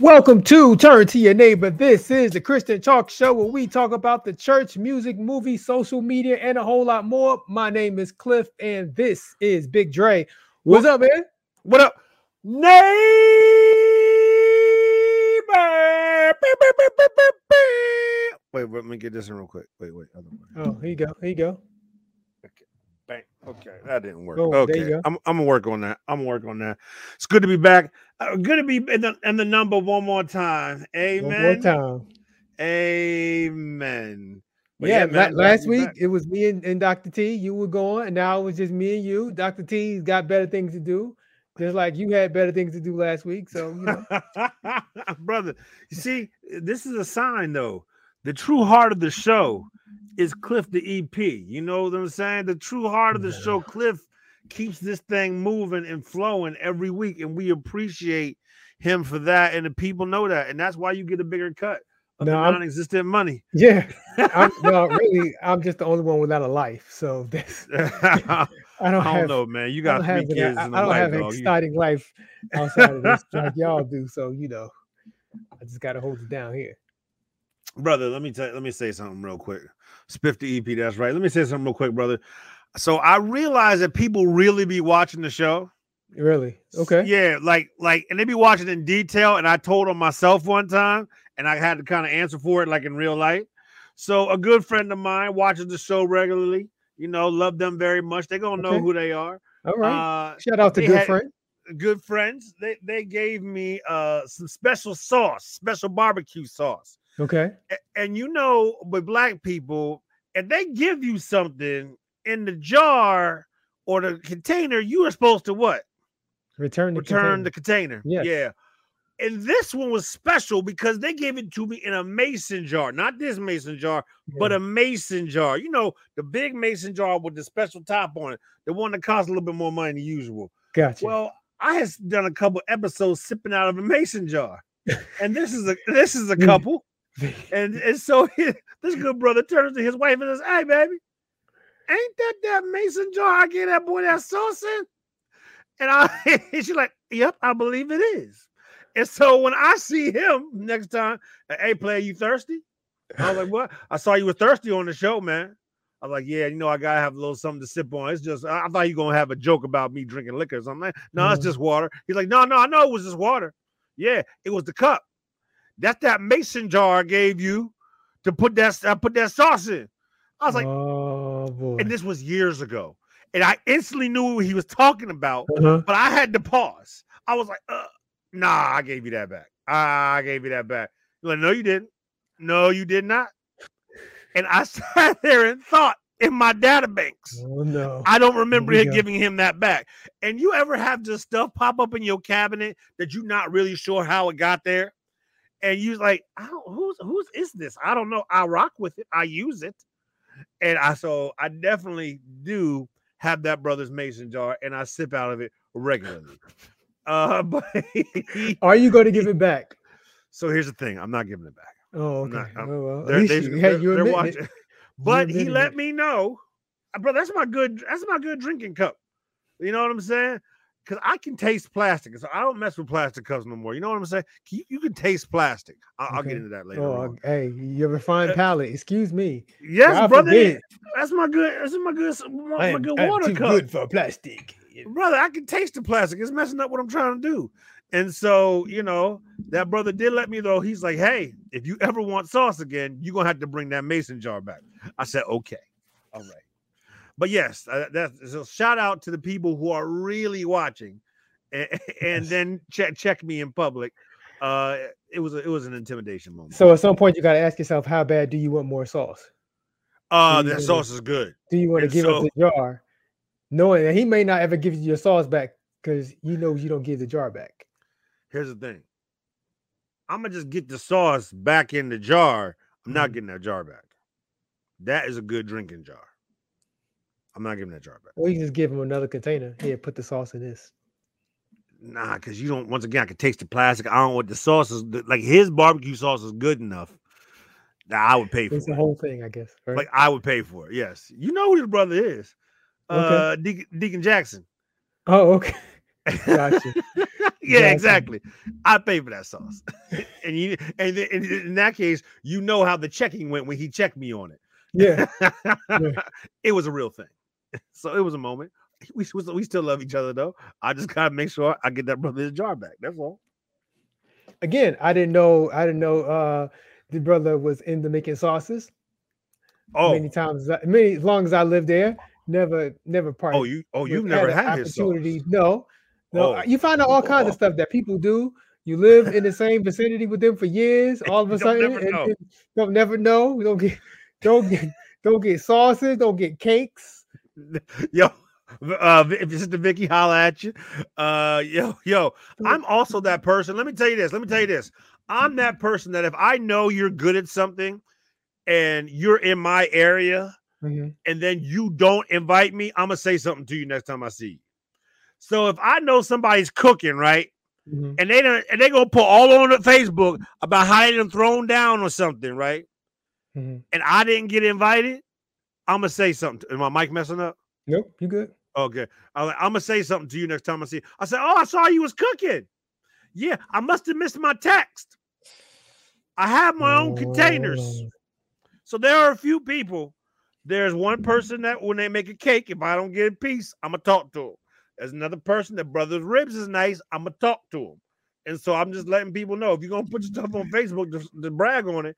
Welcome to Turn to Your Neighbor. This is the Christian Talk Show where we talk about the church, music, movie, social media, and a whole lot more. My name is Cliff, and this is Big Dre. What's up, man? What up, neighbor? Wait, let me get this in real quick. Wait, wait. Oh, here you go. Here you go. Okay, that didn't work. Oh, okay, go. I'm, I'm gonna work on that. I'm gonna work on that. It's good to be back. Uh, good to be in the, in the number one more time. Amen. One more time. Amen. But yeah, la- man, last week back. it was me and, and Dr. T. You were going, and now it was just me and you. Dr. T's got better things to do, just like you had better things to do last week. So, you know, brother. You see, this is a sign though. The true heart of the show is Cliff the EP. You know what I'm saying? The true heart of the Yeah. show, Cliff, keeps this thing moving and flowing every week, and we appreciate him for that. And the people know that, and that's why you get a bigger cut of No, non-existent money. yeah. I'm, no, really, I'm just the only one without a life. So that's, I I don't don't have know, man. You got three kids I, I don't wife, have an dog. You- exciting life outside of this like y'all do. So you know, I just gotta hold it down here. Brother let me tell let me say something real quick. Spiff the ep that's right. Let me say something real quick brother. So i realize that people really be watching the show. Really? Okay. yeah like like and they be watching in detail and i told them myself one time and i had to kind of answer for it like in real life. So a good friend of mine watches the show regularly you know love them very much. They gonna know who they are. All right. uh Shout out to good had- friend. good friends. They they gave me uh some special sauce special barbecue sauce Okay. and you know with black people if they give you something in the jar or the container you are supposed to what Return the return container. the container Yes. yeah and this one was special because they gave it to me in a mason jar not this mason jar but a mason jar you know the big mason jar with the special top on it the one that costs a little bit more money than usual gotcha. well i has done a couple episodes sipping out of a mason jar and this is a this is a Mm. couple and, and so he- this good brother turns to his wife and says, Hey, baby, ain't that that mason jar I gave that boy that sauce in? And I, and she's like, Yep, I believe it is. And so when I see him next time, hey, player, you thirsty? I was like, What? I saw you were thirsty on the show, man. I was like, Yeah, you know, I gotta have a little something to sip on. It's just, I, I thought you were gonna have a joke about me drinking liquor or something. Like, no, it's Mhm. just water. He's like, No, no, I know it was just water. Yeah, it was the cup. That's that mason jar I gave you to put that I put that sauce in. I was like, oh boy. and this was years ago, and I instantly knew what he was talking about, Uh-huh. but I had to pause. I was like, uh, "Nah, I gave you that back. I gave you that back." You're like, "No, you didn't. No, you did not." And I sat there and thought in my data banks. Oh no. I don't remember giving him that back. And you ever have just stuff pop up in your cabinet that you're not really sure how it got there? And you're like, I don't who's whose is this? I don't know. I rock with it. I use it. And I so I definitely do have that brother's mason jar and I sip out of it regularly. Uh but Are you going to give it back? so here's the thing. I'm not giving it back. Oh, okay. not- oh, well, They're, least they, you, they're, hey, they're watching. it. But he let it. me know, bro. That's my good. That's my good drinking cup. You know what I'm saying? Because I can taste plastic, so I don't mess with plastic cups no more. You know what I'm saying? You, you can taste plastic. I'll, I'll get into that later. Oh, on. hey, you have a fine Uh, palate. Excuse me. Yes, God brother. forbid. That's my good. That's my good. My, I my am, good I am water too cup, good for plastic. brother. I can taste the plastic. It's messing up what I'm trying to do. And so, you know, that brother did let me know. He's like, "Hey, if you ever want sauce again, you're gonna have to bring that mason jar back." I said, "Okay, all right." But yes, uh, that's so shout out to the people who are really watching, and, and then check check me in public. Uh, it was a, it was an intimidation moment. So at some point, you got to ask yourself, how bad do you want more sauce? uh, that sauce is good. Do you want to And give up the jar, knowing that he may not ever give you your sauce back because he knows you don't give the jar back? Here's the thing. I'm gonna just get the sauce back in the jar. I'm not Mhm. getting that jar back. That is a good drinking jar. I'm not giving that jar back. Or you just give him another container. Here, put the sauce in this. Nah, because you don't. Once again, I can taste the plastic. I don't want the sauce is like his barbecue sauce is good enough that I would pay for It's the it. whole thing, I guess. Right? Like I would pay for it. Yes, you know who his brother is. Okay. Uh, Deacon, Deacon Jackson. oh, okay. Gotcha. Yeah, exactly. I pay for that sauce. and you and in, in that case, you know how the checking went when he checked me on it. Yeah. yeah. It was a real thing. So it was a moment. We, we still love each other though. I just gotta make sure I get that brother his jar back. That's all. Again, I didn't know. I didn't know uh the brother was into making sauces. Oh, many times, many as long as I lived there, never, never part. Oh, you, oh, you've never had, had opportunity. No, no, oh. you find out all kinds oh. of stuff that people do. You live in the same vicinity with them for years. All of a sudden, never and, and don't never know. Don't get, don't get, don't get sauces. Don't get cakes. Yo, uh, Sister Vicky holla at you, uh, yo, yo, I'm also that person. Let me tell you this. Let me tell you this. I'm that person that if I know you're good at something and you're in my area, mm-hmm. and then you don't invite me, I'm gonna say something to you next time I see you. So if I know somebody's cooking, right? Mm-hmm. And they don't, and they gonna put all on the Facebook about how they done thrown down or something, right? Mm-hmm. And I didn't get invited. I'm gonna say something. Is my mic messing up? Nope, you good. Okay, I'm, I'm gonna say something to you next time I see. You. I said, "Oh, I saw you was cooking." Yeah, I must have missed my text. I have my own containers. Oh. So there are a few people. There's one person that when they make a cake, if I don't get a piece, I'm gonna talk to them. There's another person that brother's ribs is nice. I'm gonna talk to him. And so I'm just letting people know if you're gonna put your stuff on Facebook to, to brag on it,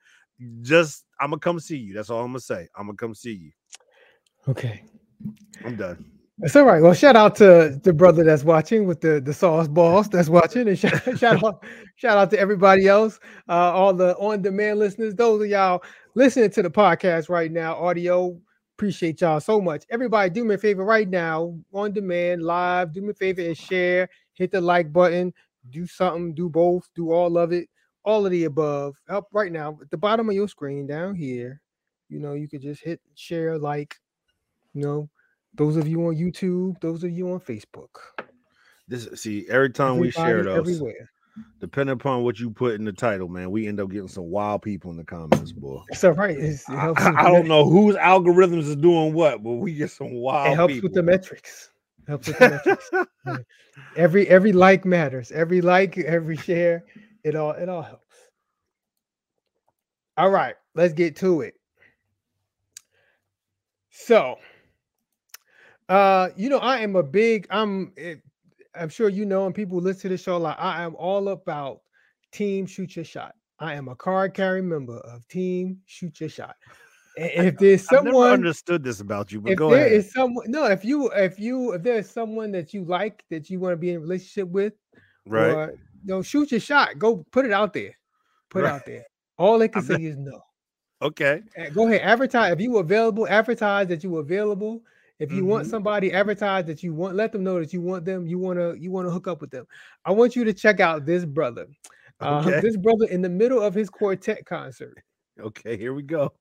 just I'm gonna come see you. That's all I'm gonna say. I'm gonna come see you. Okay. I'm done. It's all right. Well, shout out to the brother that's watching with the the sauce balls that's watching, and shout, shout out shout out to everybody else, uh, all the on demand listeners. Those of y'all listening to the podcast right now, audio Appreciate y'all so much. Everybody, do me a favor right now, on demand, live. Do me a favor and share. Hit the like button. Do something. Do both. Do all of it. All of the above. Up right now at the bottom of your screen down here. You know, you could just hit share, like. You know, those of you on YouTube, those of you on Facebook. This see every time Everybody, we share those. Everywhere depending upon what you put in the title, man, we end up getting some wild people in the comments, boy. So right, it I, I, don't know whose algorithms is doing what, but we get some wild. It helps people. with the metrics. helps with the metrics. Every every like matters. Every like, every share, it all it all helps. All right, let's get to it. So, uh, you know, I am a big. I'm eh, I'm sure you know, and people listen to the show like I am all about team shoot your shot. I am a card carrying member of Team Shoot Your Shot. And if there's someone understood this about you, but if go there ahead. is someone, no, if you if you if there's someone that you like that you want to be in a relationship with, right? Or, you know, shoot your shot. Go put it out there. Put right. it out there. All they can I'm say not... is no. Okay. Go ahead. Advertise if you available. Advertise that you are available. If you mm-hmm. want somebody advertise that you want, let them know that you want them. You want to you want to hook up with them. I want you to check out this brother. Uh, okay. Uh, this brother in the middle of his quartet concert. Okay, here we go.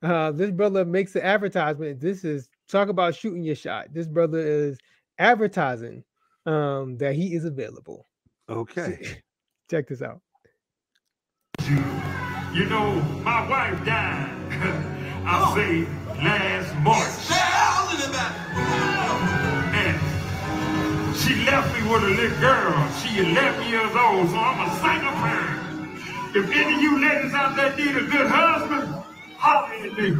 Uh, this brother makes the advertisement. This is talk about shooting your shot. This brother is advertising um, that he is available. Okay, check this out. You know, my wife died. I oh. say last March. And she left me with a little girl. She 11 years old, so I'm a single parent. If any of you ladies out there need a good husband, holler at me.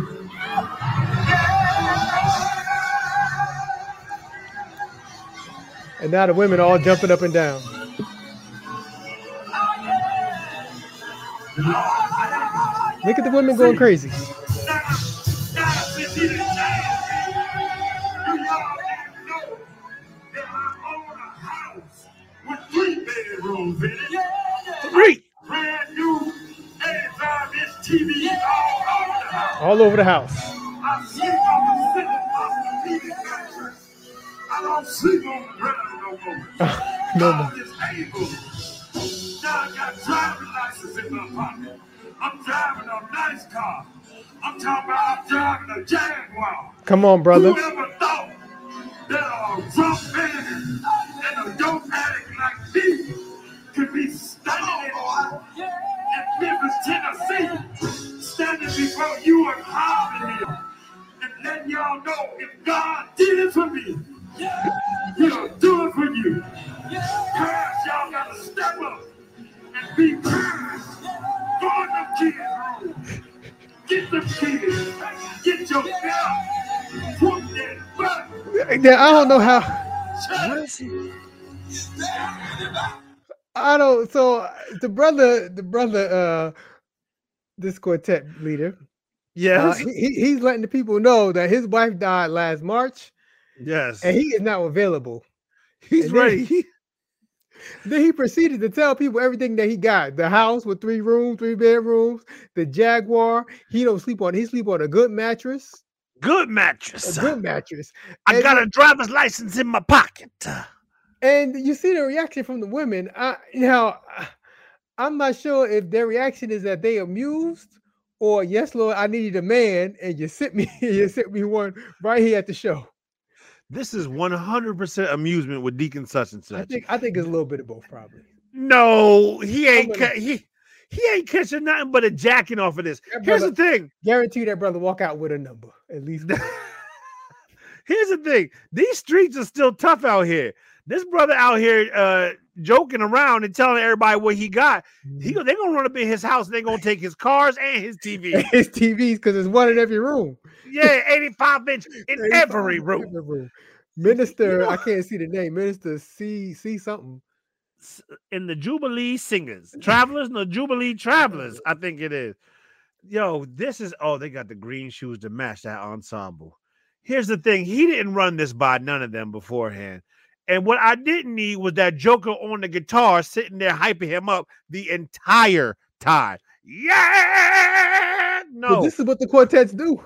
And now the women all jumping up and down. Look at the women going crazy. Bedrooms in it. Yeah, yeah. Three. Brand new 85 inch TV all over the house. All over the house. I sleep on the sitting on the TV mattress. I don't sleep on the ground no more. no more. I'm able. Now I got driving license in my pocket. I'm driving a nice car. I'm talking about I'm driving a Jaguar. Come on, brother. Whoever thought that a drunk man and a dope addict like me could be standing in, in Memphis, Tennessee, standing before you and hollering him and letting y'all know if God did it for me, he'll do it for you. Curse y'all gotta step up and Be. Go in them kids' room. Get them kids. Get your belt. Put that butt. I don't know how. What is he? I don't. So uh, the brother, the brother, uh, this quartet leader, uh, Yes. he, he- he's letting the people know that his wife died last March, yes. and he is now available. He's and then- He- Then he proceeded to tell people everything that he got: the house with three rooms, three bedrooms, the Jaguar. He don't sleep on. He sleep on a good mattress, good a mattress. good mattress. I and- got a driver's license in my pocket. And you see the reaction from the women. I now I'm not sure if their reaction is that they amused or yes, Lord, I needed a man, and you sent me you sent me one right here at the show. This is 100% amusement with Deacon such and I such. think I think it's a little bit of both, probably. No, he ain't gonna- ca- he he ain't catching nothing but a jacking off of this. That Here's the thing. Guarantee that brother walk out with a number at least. Here's the thing. These streets are still tough out here. This brother out here uh joking around and telling everybody what he got. He go, they gonna run up in his house and they gonna take his cars and his TV. his TVs because there's one in every room. Yeah, 85 inch in 85 every room. every room. Minister, know- I can't see the name. Minister C C something. In the Jubilee Singers, Travelers, no Jubilee Travelers, I think it is. Yo, this is oh, they got the green shoes to match that ensemble. Here's the thing: he didn't run this by none of them beforehand. And what I didn't need was that Joker on the guitar sitting there hyping him up the entire time. Yeah, no, this is what the quartets do.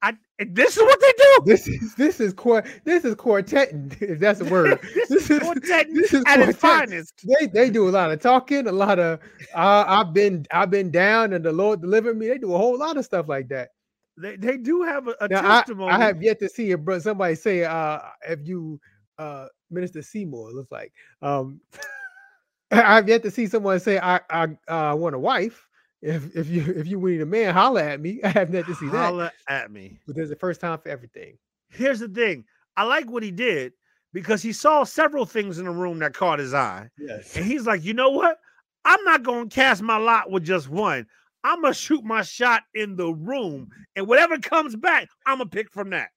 I, this is what they do. This is this is quar this is quartetting, if that's a word. this This is is- quartet this is at its finest. They they do a lot of talking, a lot of uh, I've been I've been down and the Lord delivered me. They do a whole lot of stuff like that. They, they do have a, a Now, I, testimony. I have yet to see it, but somebody say uh if you uh Minister Seymour it looks like um I've yet to see someone say I I uh, want a wife. If if you if you need a man, holla at me. I have yet to see that. Holla at me. But there's a first time for everything. Here's the thing. I like what he did because he saw several things in the room that caught his eye. Yes. And he's like, you know what? I'm not going to cast my lot with just one. I'm going to shoot my shot in the room. And whatever comes back, I'm to pick from that.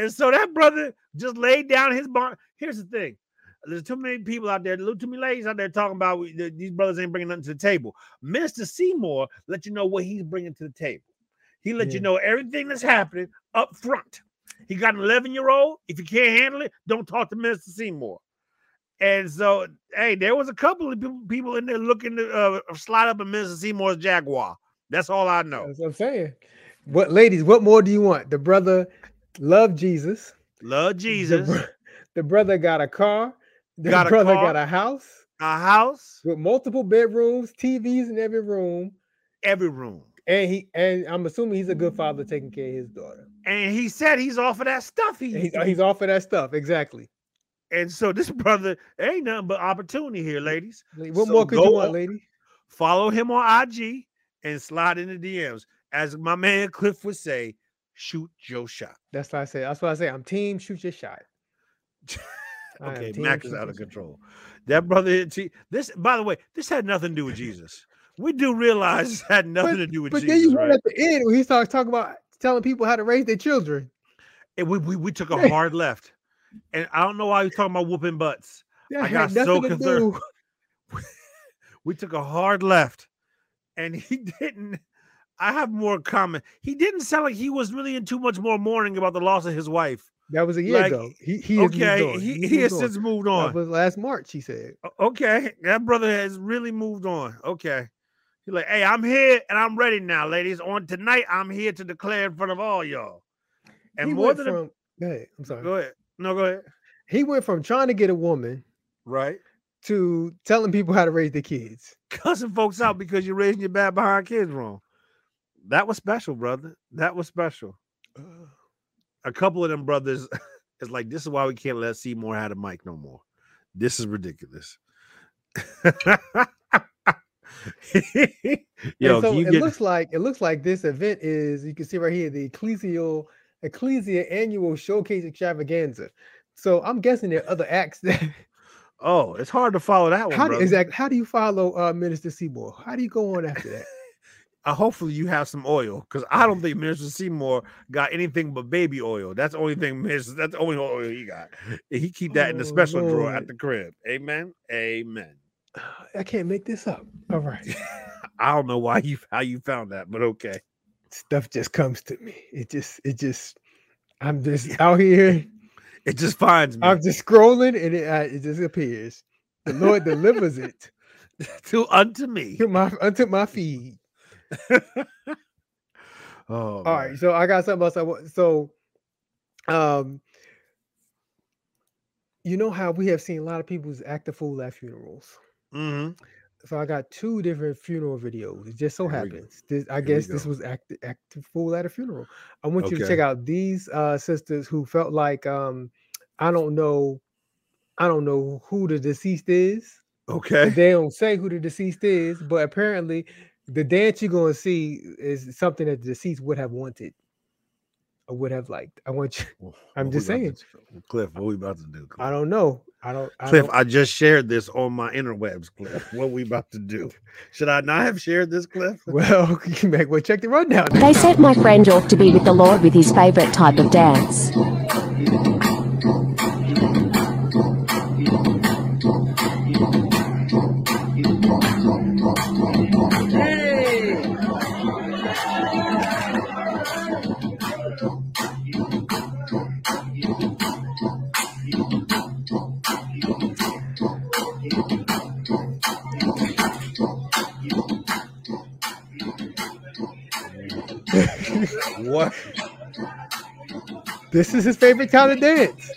And so that brother just laid down his bar. Here's the thing. There's too many people out there, too many ladies out there talking about these brothers ain't bringing nothing to the table. Mr. Seymour let you know what he's bringing to the table. He let you know everything that's happening up front. He got an 11 year old. If you can't handle it, don't talk to Mr. Seymour. And so, hey, there was a couple of people, people in there looking to uh, slide up in Mr. Seymour's Jaguar. That's all I know. That's what I'm saying. What ladies, what more do you want? The brother loved Jesus. Love The, Jesus, bro- the brother got a car. The Got a brother car. got a house a house, with multiple bedrooms, TVs in every room. every room. And he and I'm assuming he's a good father taking care of his daughter. And he said he's off of that stuff. He, He's, he's off of that stuff. Exactly. and so this brother ain't nothing but opportunity here, ladies. What So more could you want, lady? Follow him on IG and slide in the DMs. As my man Cliff would say, shoot your shot. That's what I say. That's what I say. I'm team shoot your shot. Okay, Mac is out of control. That brother, eh, see, this by the way, this had nothing to do with Jesus. We do realize this had nothing to do with But then you Jesus, heard right? at the end when he starts talking about telling people how to raise their children. And we, we we took a hard left, and I don't know why he's talking about whooping butts. That I got so concerned. We took a hard left, and he didn't. I have more comment. He didn't sound like he was really in too much more mourning about the loss of his wife. That was a year Like, ago. He he okay, on. he, He's he has moved on. since moved That on. was last March. He said. Okay, that brother has really moved on. Okay. He's like, hey, I'm here and I'm ready now, ladies. On tonight, I'm here to declare in front of all y'all. And he more than a- from. Go ahead. I'm sorry. go ahead. No, go ahead. He went from trying to get a woman Right. to telling people how to raise their kids. Cussing folks out because you're raising your bad behind kids wrong. That was special, brother. That was special. A couple of them brothers is like, this is why we can't let Seymour have a mic no more. This is ridiculous. Yo, so you it get looks like it looks like this event is you can see right here the ecclesial ecclesia annual showcase extravaganza. So I'm guessing there are other acts that Oh, it's hard to follow that one. How do, exactly? How do you follow uh, Minister Seymour? How do you go on after that? Uh, hopefully you have some oil because I don't think Minister Seymour got anything but baby oil. That's the only thing Minister. That's the only oil he got. He keep that in the Oh, special drawer at the crib. Amen. Amen. I can't make this up. All right, I don't know why you how you found that, but okay. stuff just comes to me. It just, it just, I'm just out here. It just finds me I'm just scrolling, and it, uh, it just appears. The Lord delivers it to unto me. to my unto my feed. Oh, All right, so I got something else. I want. So, um, you know how we have seen a lot of people's act a fool at funerals. hmm So I got two different funeral videos. It just so Here happens. This, I Here guess this was act act a fool at a funeral. I want you to check out these uh sisters who felt like um I don't know, I don't know who the deceased is. Okay. They don't say who the deceased is, but apparently the dance you're gonna see is something that the deceased would have wanted or would have liked. I want you. Well, I'm just saying. to? Cliff. What we about to do? Cliff? I don't know. I don't. I Cliff, don't- I just shared this on my interwebs, Cliff. What we about to do? Should I not have shared this, Cliff? well, you may well check the rundown. They sent my friend off to be with the Lord with his favourite type of dance. What? This is his favorite kind of dance.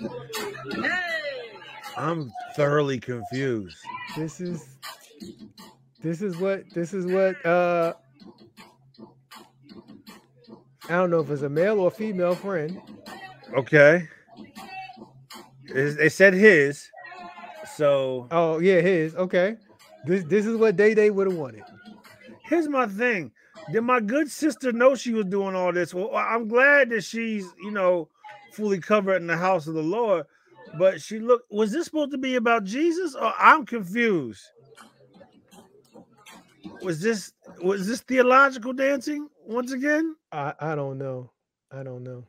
I'm thoroughly confused. This is this is what this is what uh I don't know if it's a male or female friend. Okay. Is- They said his. So Oh yeah, his. Okay. This this is what Day Day would have wanted. here's my thing. Did my good sister know she was doing all this? Well, I'm glad that she's, you know, fully covered in the house of the Lord. But she looked, was this supposed to be about Jesus? Or I'm confused. Was this was this theological dancing once again? I I don't know. I don't know.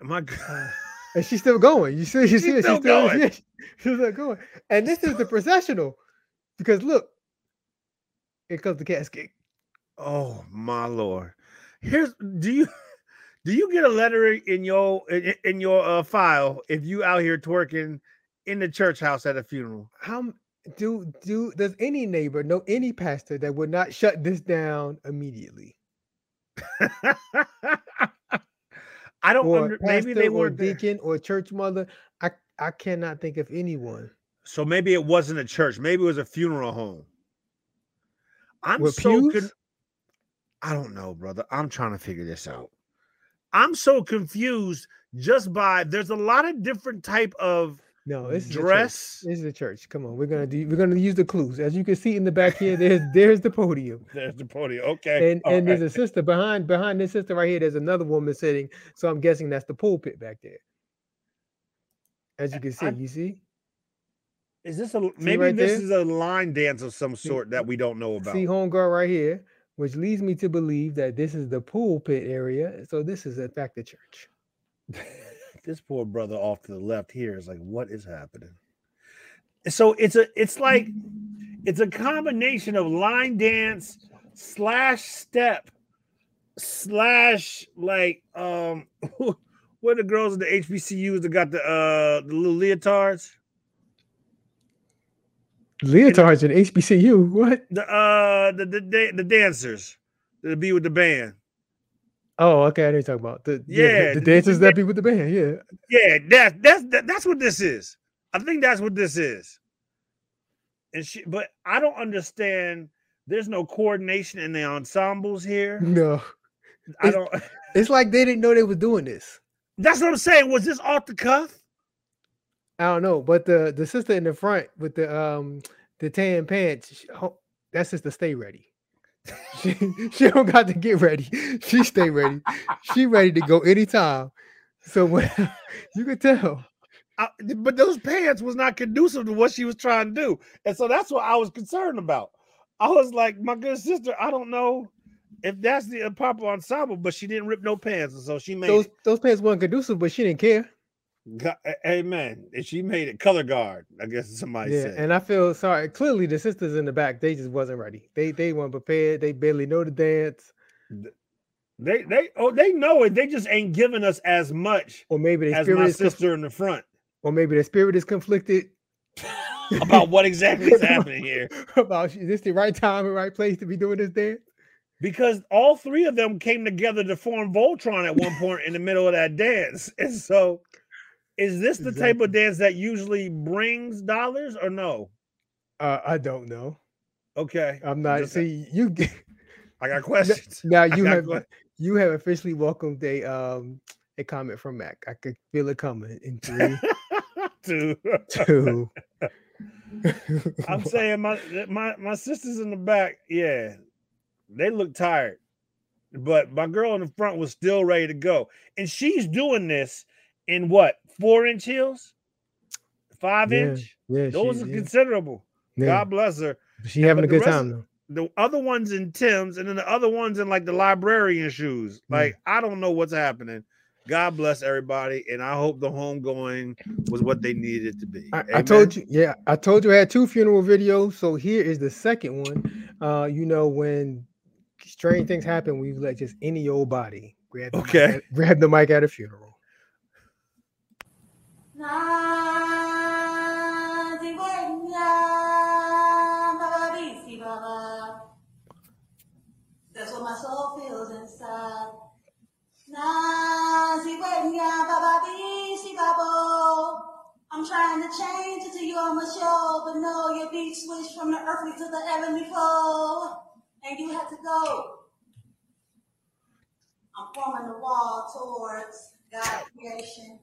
My I Uh, and she's still going. You see, you She's see, still she's still going. yeah, she's still going. And this is the processional, because look, here comes the casket. Oh my lord! Here's do you do you get a letter in your in, in your uh, file if you out here twerking in the church house at a funeral? How do do does any neighbor know any pastor that would not shut this down immediately? I don't. Or Under, maybe they there. deacon or church mother. I I cannot think of anyone. So maybe it wasn't a church. Maybe it was a funeral home. I'm With so. Con- I don't know, brother. I'm trying to figure this out. I'm so confused just by there's a lot of different type of No, this is dress. This is a church. Come on, we're gonna do. We're gonna use the clues. As you can see in the back here, there's there's the podium, There's the podium. Okay. and all and there's a sister behind behind this sister right here. There's another woman sitting. So I'm guessing that's the pulpit back there. As you can see, I- you see. Is this a maybe right this there? is a line dance of some sort that we don't know about? See homegirl right here, which leads me to believe that this is the pulpit area. So this is in fact the church. this poor brother off to the left here is like, what is happening? So it's a it's like it's a combination of line dance slash step slash like um what are the girls at the HBCUs that got the uh the little leotards? Leotards in HBCU. What? The uh the the, the, the dancers that be with the band. Oh, okay. I know you're talking about the yeah, Yeah, the, the- the the dancers that be with the band. Yeah. Yeah, that's that's that, that's what this is. I think that's what this is. And she, but I don't understand. There's no coordination in the ensembles here. No, I It's- don't. it's like they didn't know they were doing this. That's what I'm saying. Was this off the cuff? I don't know, but the the sister in the front with the um the tan pants, sh- ho- that sister stay ready. She she don't got to get ready. She stay ready. She ready to go anytime. So when you could tell. I, but those pants was not conducive to what she was trying to do, and so that's what I was concerned about. I was like, my good sister, I don't know if that's the uh, proper ensemble, but she didn't rip no pants, and so she made Those those pants weren't conducive, but she didn't care. Go- a- Amen. And she made it color guard. I guess somebody yeah, said. and I feel sorry. Clearly, the sisters in the back, they just wasn't ready. They they weren't prepared. They barely know the dance, they they oh they know it. They just ain't giving us as much or maybe as my is, conf- sister in the front or maybe the spirit is conflicted about what exactly is happening here. about is this the right time and right place to be doing this dance? because all three of them came together to form Voltron at one point in the middle of that dance. And so, is this the type of dance that usually brings dollars or no? Uh, I don't know. Okay, I'm not. Just- See, you I got questions. now you have que- you have officially welcomed a um a comment from Mac. I could feel it coming in three, Two. two. I'm saying my my my sisters in the back, yeah, they look tired, but my girl in the front was still ready to go, and she's doing this in what four inch heels, five Yeah, inch. yeah, Those she, are yeah, considerable. yeah. God bless her. She having a good rest time though. The other ones in Timbs, and then the other ones in like the librarian shoes. Like I don't know what's happening. God bless everybody, and I hope the homegoing was what they needed it to be. I, I told you, yeah, I told you I had two funeral videos. So here is the second one. Uh, you know, when strange things happen, we let just any old body grab the Okay. at- grab the mic at a funeral. That's what my soul feels inside. I'm trying to change it to you on my show, but no, your beat switched from the earthly to the heavenly flow, and you had to go. I'm forming the wall towards God's creation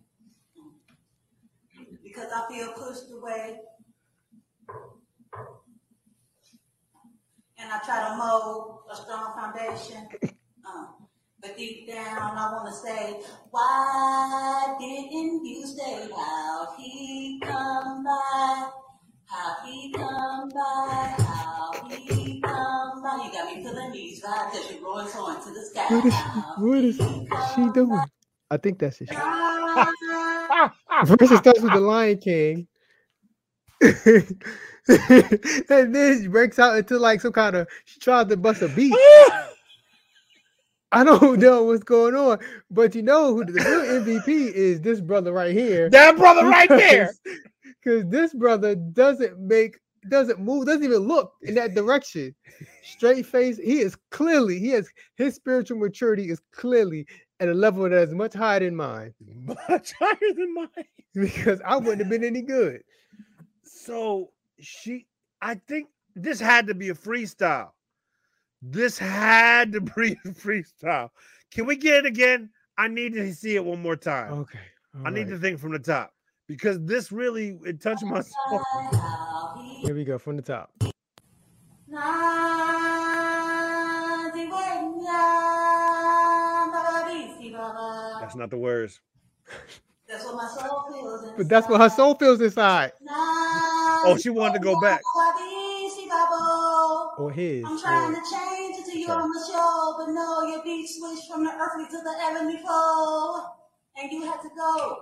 because I feel pushed away. And I try to mold a strong foundation. Uh, but deep down, I want to say, why didn't you stay? How he come by? How he come by? How he come by? You got me feeling these vibes as you roll on to the sky. What is, what is she doing? I think that's it. First it starts with the Lion King. and then she breaks out into like some kind of she tries to bust a beat. I don't know what's going on, but you know who the real MVP is this brother right here. that brother right there. Because this brother doesn't make doesn't move, doesn't even look in that direction. Straight face, he is clearly, he has his spiritual maturity is clearly at a level that is much higher than mine. Much higher than mine. Because I wouldn't have been any good. So she, I think this had to be a freestyle. This had to be a freestyle. Can we get it again? I need to see it one more time. Okay. I need to think from the top because this really it touched my soul. Here we go from the top. Not the words. That's what my soul feels inside. But that's what her soul feels inside. Oh, she wanted to go back. Or his. I'm trying or- to change it to you Sorry. on the show, but no, your beat switched from the earthly to the heavenly flow, and you had to go.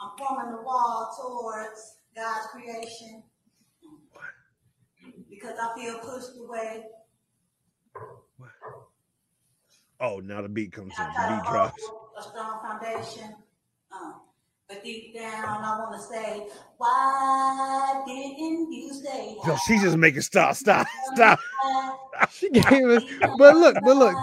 I'm forming the wall towards God's creation because I feel pushed away. Oh, now the beat comes in. The beat drops. a strong foundation. Uh, but deep down, I want to say, why didn't you stay? Yo, she's just making stop, stop, stop. She gave us, but look, but look,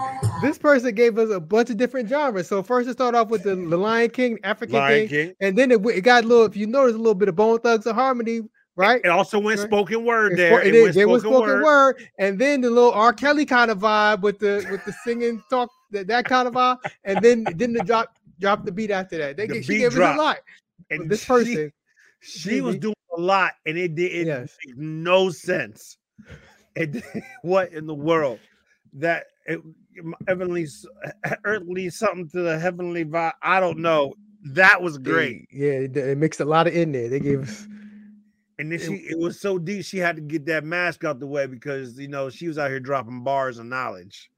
this person gave us a bunch of different genres. So first it started off with the, the Lion King, African Lion King, King. and then it, it got a little. If you notice, a little bit of Bone Thugs-n-Harmony, right? It also went Right. spoken word It's there. spo- It it went is- there was spoken spoken word. word, and then the little R. Kelly kind of vibe with the with the singing talk, that, that kind of vibe, and then then the drop drop the beat after that. They The she gave us dropped. a lot. And this she- person, she was doing a lot, and it did it Yes. made no sense. It what in the world that it, heavenly, earthly something to the heavenly vibe? I don't know. That was great. yeah, they mixed a lot of in there. They gave us And then she it was so deep she had to get that mask out the way because you know she was out here dropping bars of knowledge.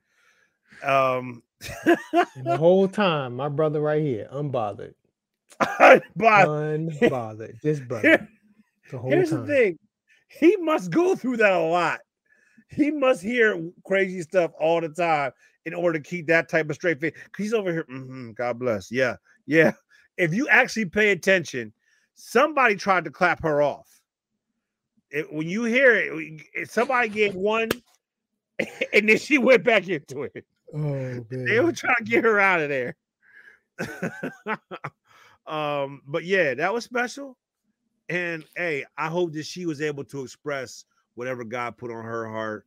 Um the whole time. My brother right here, unbothered, but unbothered. This brother, the whole here's time. the thing. He must go through that a lot. He must hear crazy stuff all the time in order to keep that type of straight face. He's over here. "Mhm, God bless. Yeah, yeah. If you actually pay attention, somebody tried to clap her off. It- when you hear it, if somebody gave one, and then she went back into it. Oh They were trying to get her out of there. um, but yeah, that was special. And hey, I hope that she was able to express whatever God put on her heart,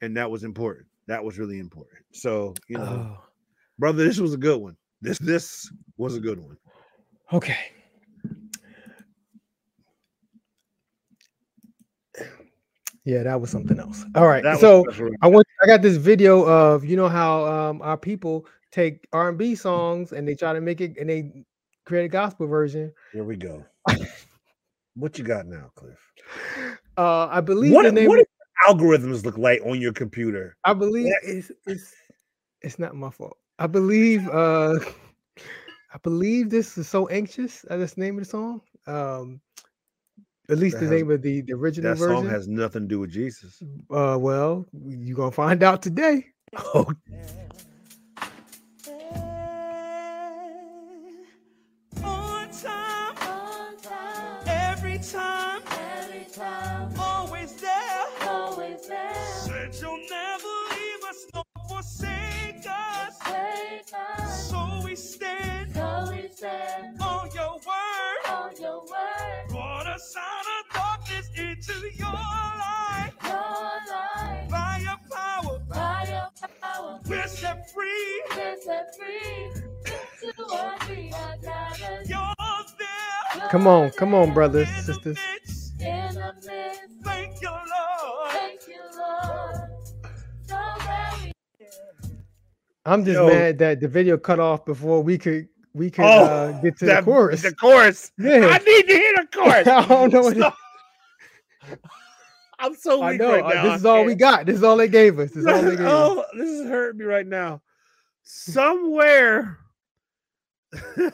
and that was important. That was really important. So you know, Oh, brother, this was a good one. This this was a good one. okay. Yeah, that was something else. All right. That so. I want I got this video of you know how um our people take R and B songs and they try to make it and they create a gospel version. here we go. what you got now, Cliff? Uh I believe What, the name what do algorithms look like on your computer? I believe it's it's it's not my fault. I believe uh I believe this is so anxious. Uh, that's the name of the song. Um at least the has- name of the, the original That version. song has nothing to do with Jesus. uh well, you're gonna find out today. Oh, On time, every time, always there. Said you'll never leave us nor forsake us. So we stand set free. You're there. Come on, come on, brothers, in the sisters. midst. Thank you, Lord. I'm just Yo. mad that the video cut off before we could we could Oh, uh, get to that- the chorus. The chorus. Yeah. I need to hear the chorus. I don't know what it- So- I'm so I know. right uh, now. this is all we got. This is all they gave us. This is all they gave us. oh, this is hurting me right now. Somewhere,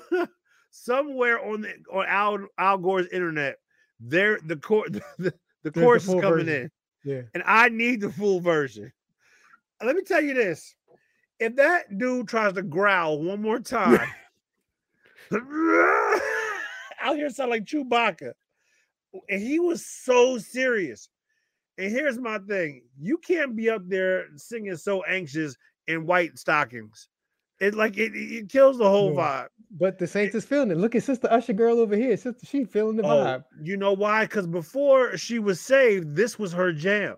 somewhere on the on Al, Al Gore's internet, there the core the, the the chorus is coming version. in, Yeah. and I need the full version. Let me tell you this: if that dude tries to growl one more time, out here sound like Chewbacca, and he was so serious. And here's my thing: you can't be up there singing so anxious in white stockings. It like it, it kills the whole Yeah. vibe. But the Saints is feeling it. Look at Sister Usher girl over here. Sister, she feeling the Oh, vibe. you know why? Because before she was saved, this was her jam.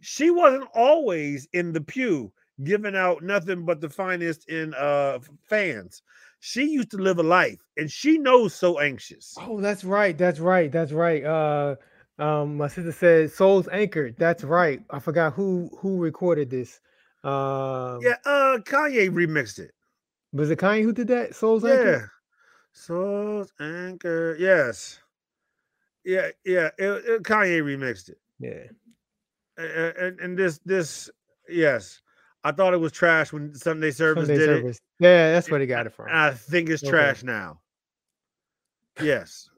She wasn't always in the pew giving out nothing but the finest in uh fans. She used to live a life, and she knows so anxious. Oh, that's right. That's right. That's right. Uh, um, my sister said "Souls Anchored." That's right. I forgot who who recorded this. Um, Yeah, uh, Kanye remixed it. was it Kanye who did that? Souls. Yeah. Souls Anchor. Yes. Yeah, yeah. It, it- Kanye remixed it. Yeah. A- a- And, and this this yes. I thought it was trash when Sunday service Sunday did service. Yeah, that's where they got it from. I think it's Okay. trash now. Yes.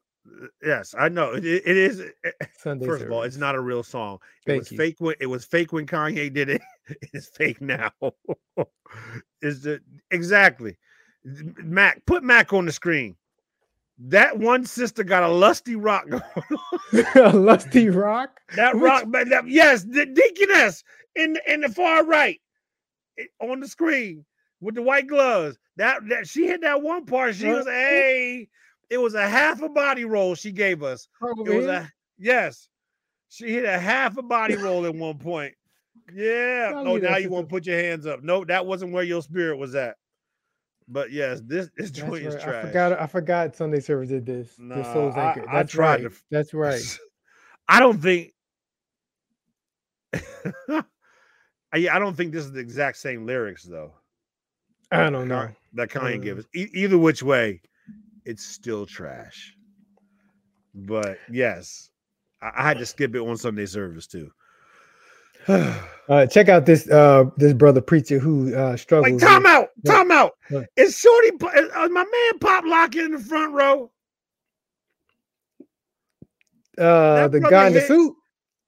Uh, Yes, I know. It, it is eh, Sunday first of all, it's not a real song. It Thank was you. fake when it was fake when Kanye did it. It's fake now. is the exactly Mac? Put Mac on the screen. That one sister got a lusty rock going. on. Lusty Rock. That Which- rock, but that, yes, the deaconess in the, in the far right it- on the screen with the white gloves. That that she hit that one part. She was a. It was a half a body roll she gave us. Over It was a yes. She hit a half a body roll at one point. Yeah. Oh, now you want to put your hands up. No, that wasn't where your spirit was at. But yes, this this joint is trash. I forgot. I forgot Sunday service did this. Nah, Souls I- I That's tried right. to That's right. I don't think. I, I don't think this is the exact same lyrics though. I don't know. That Kanye Uh, gave us. E- either which way, it's still trash. But yes, I, I had to skip it on Sunday service too. Uh, check out this uh this brother preacher who uh struggles. Like, time with- out, Yeah. time out. Yeah. Is Shorty, is- uh, my man Pop Lock in the front row? uh that the guy in the suit.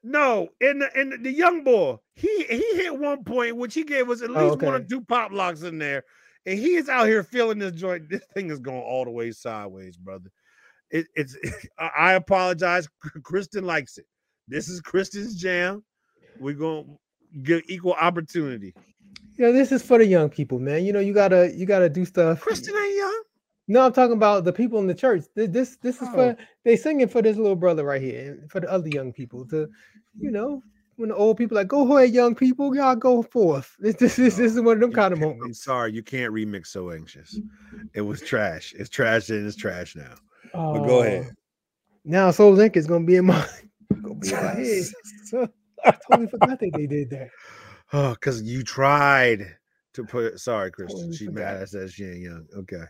No, in the in the, the young boy, he he hit one point, which he gave us at Oh, least one or two pop locks in there, and he is out here feeling this joint. This thing is going all the way sideways, brother. It, it's I apologize. Kristen likes it. This is Kristen's jam. We're gonna give equal opportunity. Yeah, this is for the young people, man. You know, you gotta you gotta do stuff. Kristen ain't young. No, I'm talking about the people in the church. This this is Oh. for they singing for this little brother right here, and for the other young people to, you know, when the old people like go ahead, young people, y'all go forth. This this is this is one of them You kind of can't- I'm moments. sorry, you can't remix so anxious. It was trash. It's trash and it's trash now. But go ahead. Oh, Now Soul Inc. is gonna be in my gonna be in my head. So, I totally forgot that they did that. Oh, because you tried to put. Sorry, Kristen. Totally She forgot. mad. I said she ain't young. Okay.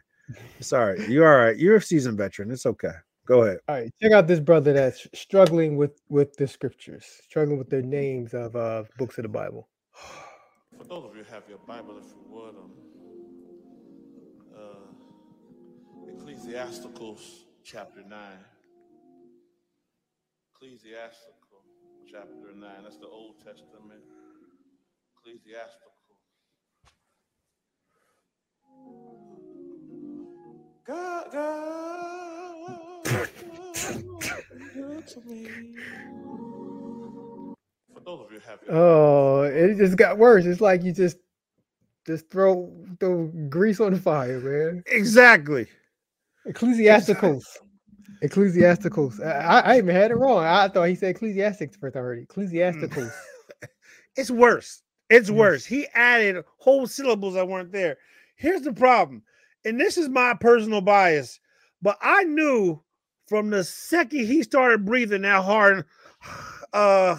Sorry. You're all right. You're a seasoned veteran. It's okay. Go ahead. All right, check out this brother that's struggling with with the scriptures, struggling with the names of uh books of the Bible. For those of you who have your Bible, if you would, um, uh, Ecclesiasticals chapter 9. Ecclesiastical chapter 9. That's the Old Testament. Ecclesiastical. God, God, Oh, it just got worse. It's like you just just throw throw grease on the fire, man. Exactly. Ecclesiasticals. Ecclesiasticals. I, I, even had it wrong. I thought he said ecclesiastics first. I heard hmm. it. Ecclesiasticals. It's worse. It's Yes. worse. He added whole syllables that weren't there. Here's the problem, and this is my personal bias, but I knew from the second he started breathing that hard, uh,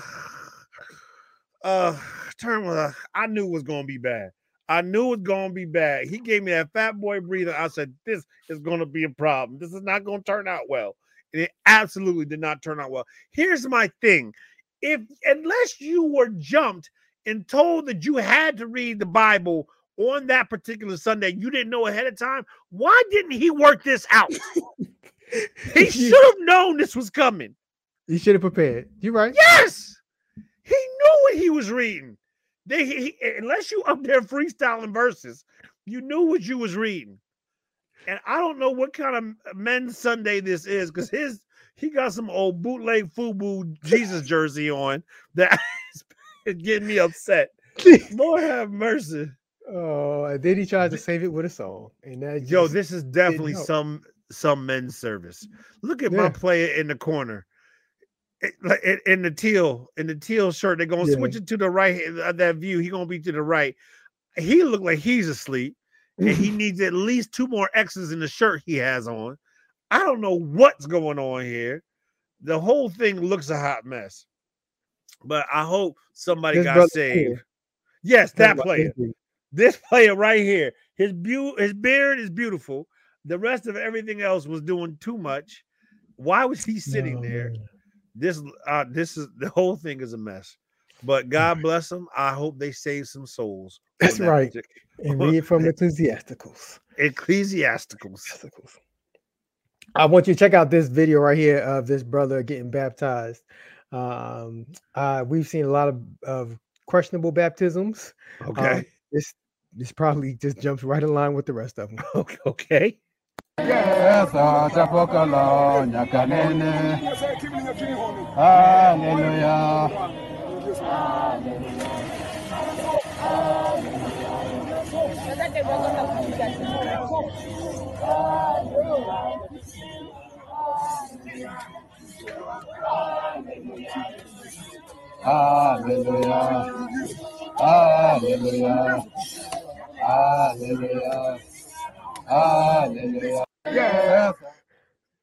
uh, term was, I knew it was gonna be bad. I knew it was gonna be bad. He gave me that fat boy breathing. I said, "This is gonna be a problem. This is not gonna turn out well." And it absolutely did not turn out well. Here's my thing: if unless you were jumped and told that you had to read the Bible on that particular Sunday, you didn't know ahead of time. Why didn't he work this out? he should have known this was coming. He should have prepared. You're right. Yes, he knew what he was reading. They, he, unless you up there freestyling verses, you knew what you was reading. And I don't know what kind of uh, men's Sunday this is because his he got some old bootleg FUBU Jesus jersey on that is getting me upset. Lord have mercy. Oh, and then he tried to save it with a song, and that Yo, this is definitely some some men's service. Look at my player in the corner. It- like, in, in the teal, in the teal shirt, they're gonna Yeah. switch it to the right of that view. He gonna be to the right. He looked like he's asleep, and he mm-hmm. needs at least two more X's in the shirt he has on. I don't know what's going on here. The whole thing looks a hot mess. But I hope somebody This got saved. here, Yes, that player this player right here, his beau- his beard is beautiful. The rest of everything else was doing too much. Why was he sitting No, there? man. This uh this is the whole thing is a mess. But God bless them. I hope they save some souls. That's that right. And read from Ecclesiasticals. Ecclesiasticals. Ecclesiasticals. I want you to check out this video right here of this brother getting baptized. Um, uh, we've seen a lot of, of questionable baptisms. Okay. Um, this this probably just jumps right in line with the rest of them. okay. Yesu chapokolo nyakanene. Hallelujah. Hallelujah. Hallelujah. Hallelujah. Hallelujah. Yes.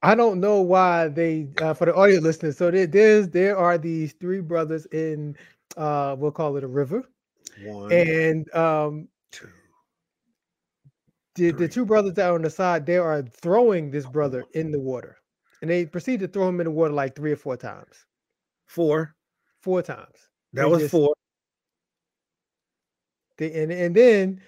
I don't know why they uh, for the audio listeners. So there, there's there are these three brothers in uh we'll call it a river, One, and um two. the, the two brothers that are on the side, they are throwing this brother in the water. And they proceed to throw him in the water like three or four times. Four. Four times. That They was just- four. They, and, and then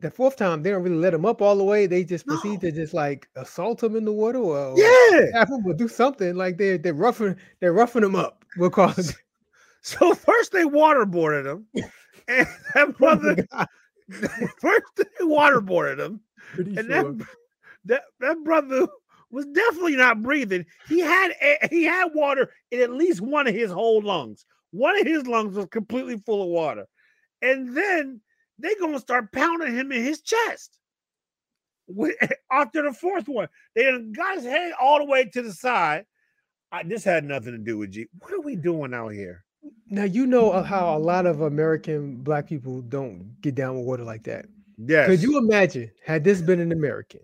the fourth time, they don't really let him up all the way. They just No. proceed to just like assault him in the water or, Yeah. have him or do something like they're they're roughing they're roughing him up. We'll call it. So first they waterboarded him, and that oh brother first they waterboarded him, Pretty and sure. that, that that brother was definitely not breathing. He had he had water in at least one of his whole lungs. One of his lungs was completely full of water, and then they gonna start pounding him in his chest. After the fourth one, they got his head all the way to the side. I, this had nothing to do with G. What are we doing out here? Now you know uh, how a lot of American black people don't get down with water like that. Yes. Could you imagine had this been an American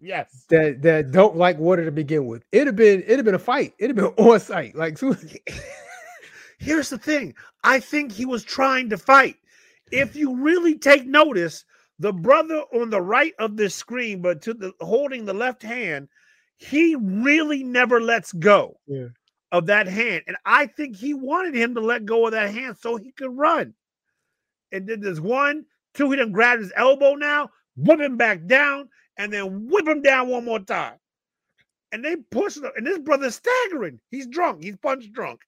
Yes. that that don't like water to begin with? It'd have been it'd have been a fight. It'd have been on site. Like so, Here's the thing. I think he was trying to fight. If you really take notice, the brother on the right of this screen, but to the holding the left hand, he really never lets go Yeah. of that hand. And I think he wanted him to let go of that hand so he could run. And then there's one, two, he done grabbed his elbow now, whip him back down, and then whip him down one more time. And they push him, and this brother's staggering. He's drunk. He's punch drunk.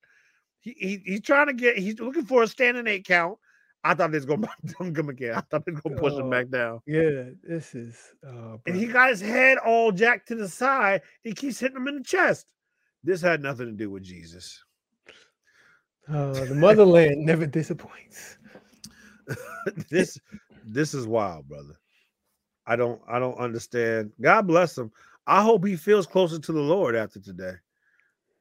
He, he he's trying to get. He's looking for a standing eight count. I thought they was gonna come again. I thought they was gonna push him Oh, back down. yeah, this is uh And he got his head all jacked to the side. He keeps hitting him in the chest. This had nothing to do with Jesus. Uh, the motherland never disappoints. this this is wild, brother. I don't I don't understand. God bless him. I hope he feels closer to the Lord after today.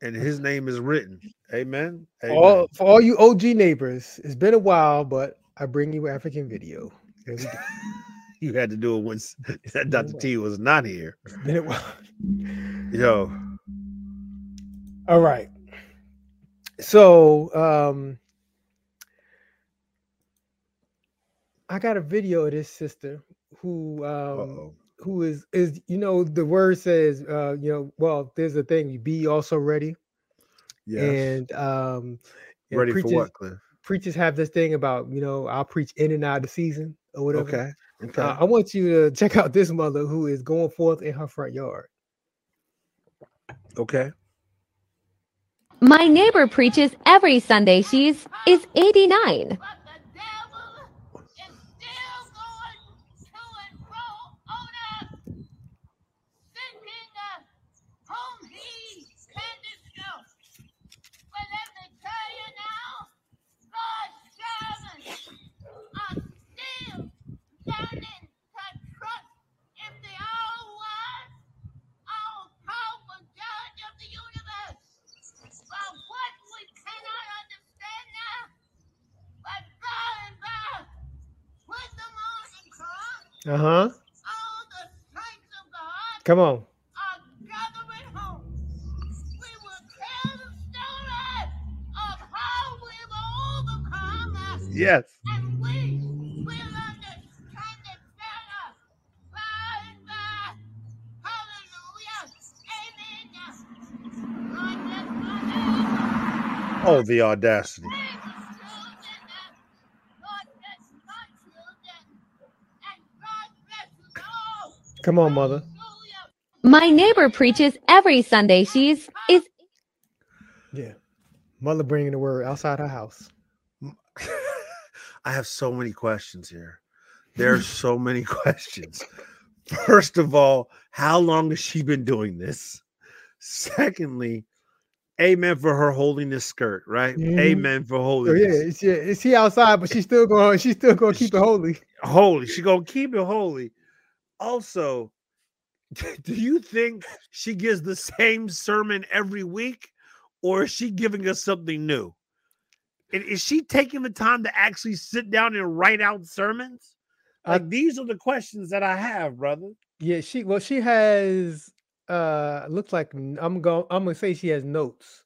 And his name is written. Amen. Amen. All for all you OG neighbors, it's been a while, but I bring you African video. There we go. you had to do it once Dr. T was not here. It's been a while. Yo, All right. So um I got a video of this sister who um uh-oh. Who is is you know the word says uh you know well there's a thing you be also ready Yes. and um you know, Ready for preachers, what, Cliff? preachers have this thing about you know I'll preach in and out of the season or whatever. Okay. Okay. Uh, I want you to check out this mother who is going forth in her front yard. okay. My neighbor preaches every Sunday. She's is 89. But the devil is still going to and fro on us, thinking uh, whom he can destroy. But let me tell you now, God's servants are still learning to trust in the all-wise, all-powerful judge of the universe. But what we cannot understand now, but by and by, when the morning comes, Uh huh. all the saints of God Come on. are gathering bless the audacity. Come on, mother. My neighbor preaches every Sunday. She's is Yeah. Mother bringing the word outside her house. I have so many questions here. There's so many questions. First of all, how long has she been doing this? Secondly, amen for her holding this skirt, right? Mhm. Amen for Oh holding yeah, it's, yeah, it's she outside, but she's still going. She's still going to keep it holy. holy. She gonna keep it holy. Also, do you think she gives the same sermon every week, or is she giving us something new? And is she taking the time to actually sit down and write out sermons? I- Like these are the questions that I have, brother. Yeah, she well, she has uh looks like I'm going I'm gonna say she has notes.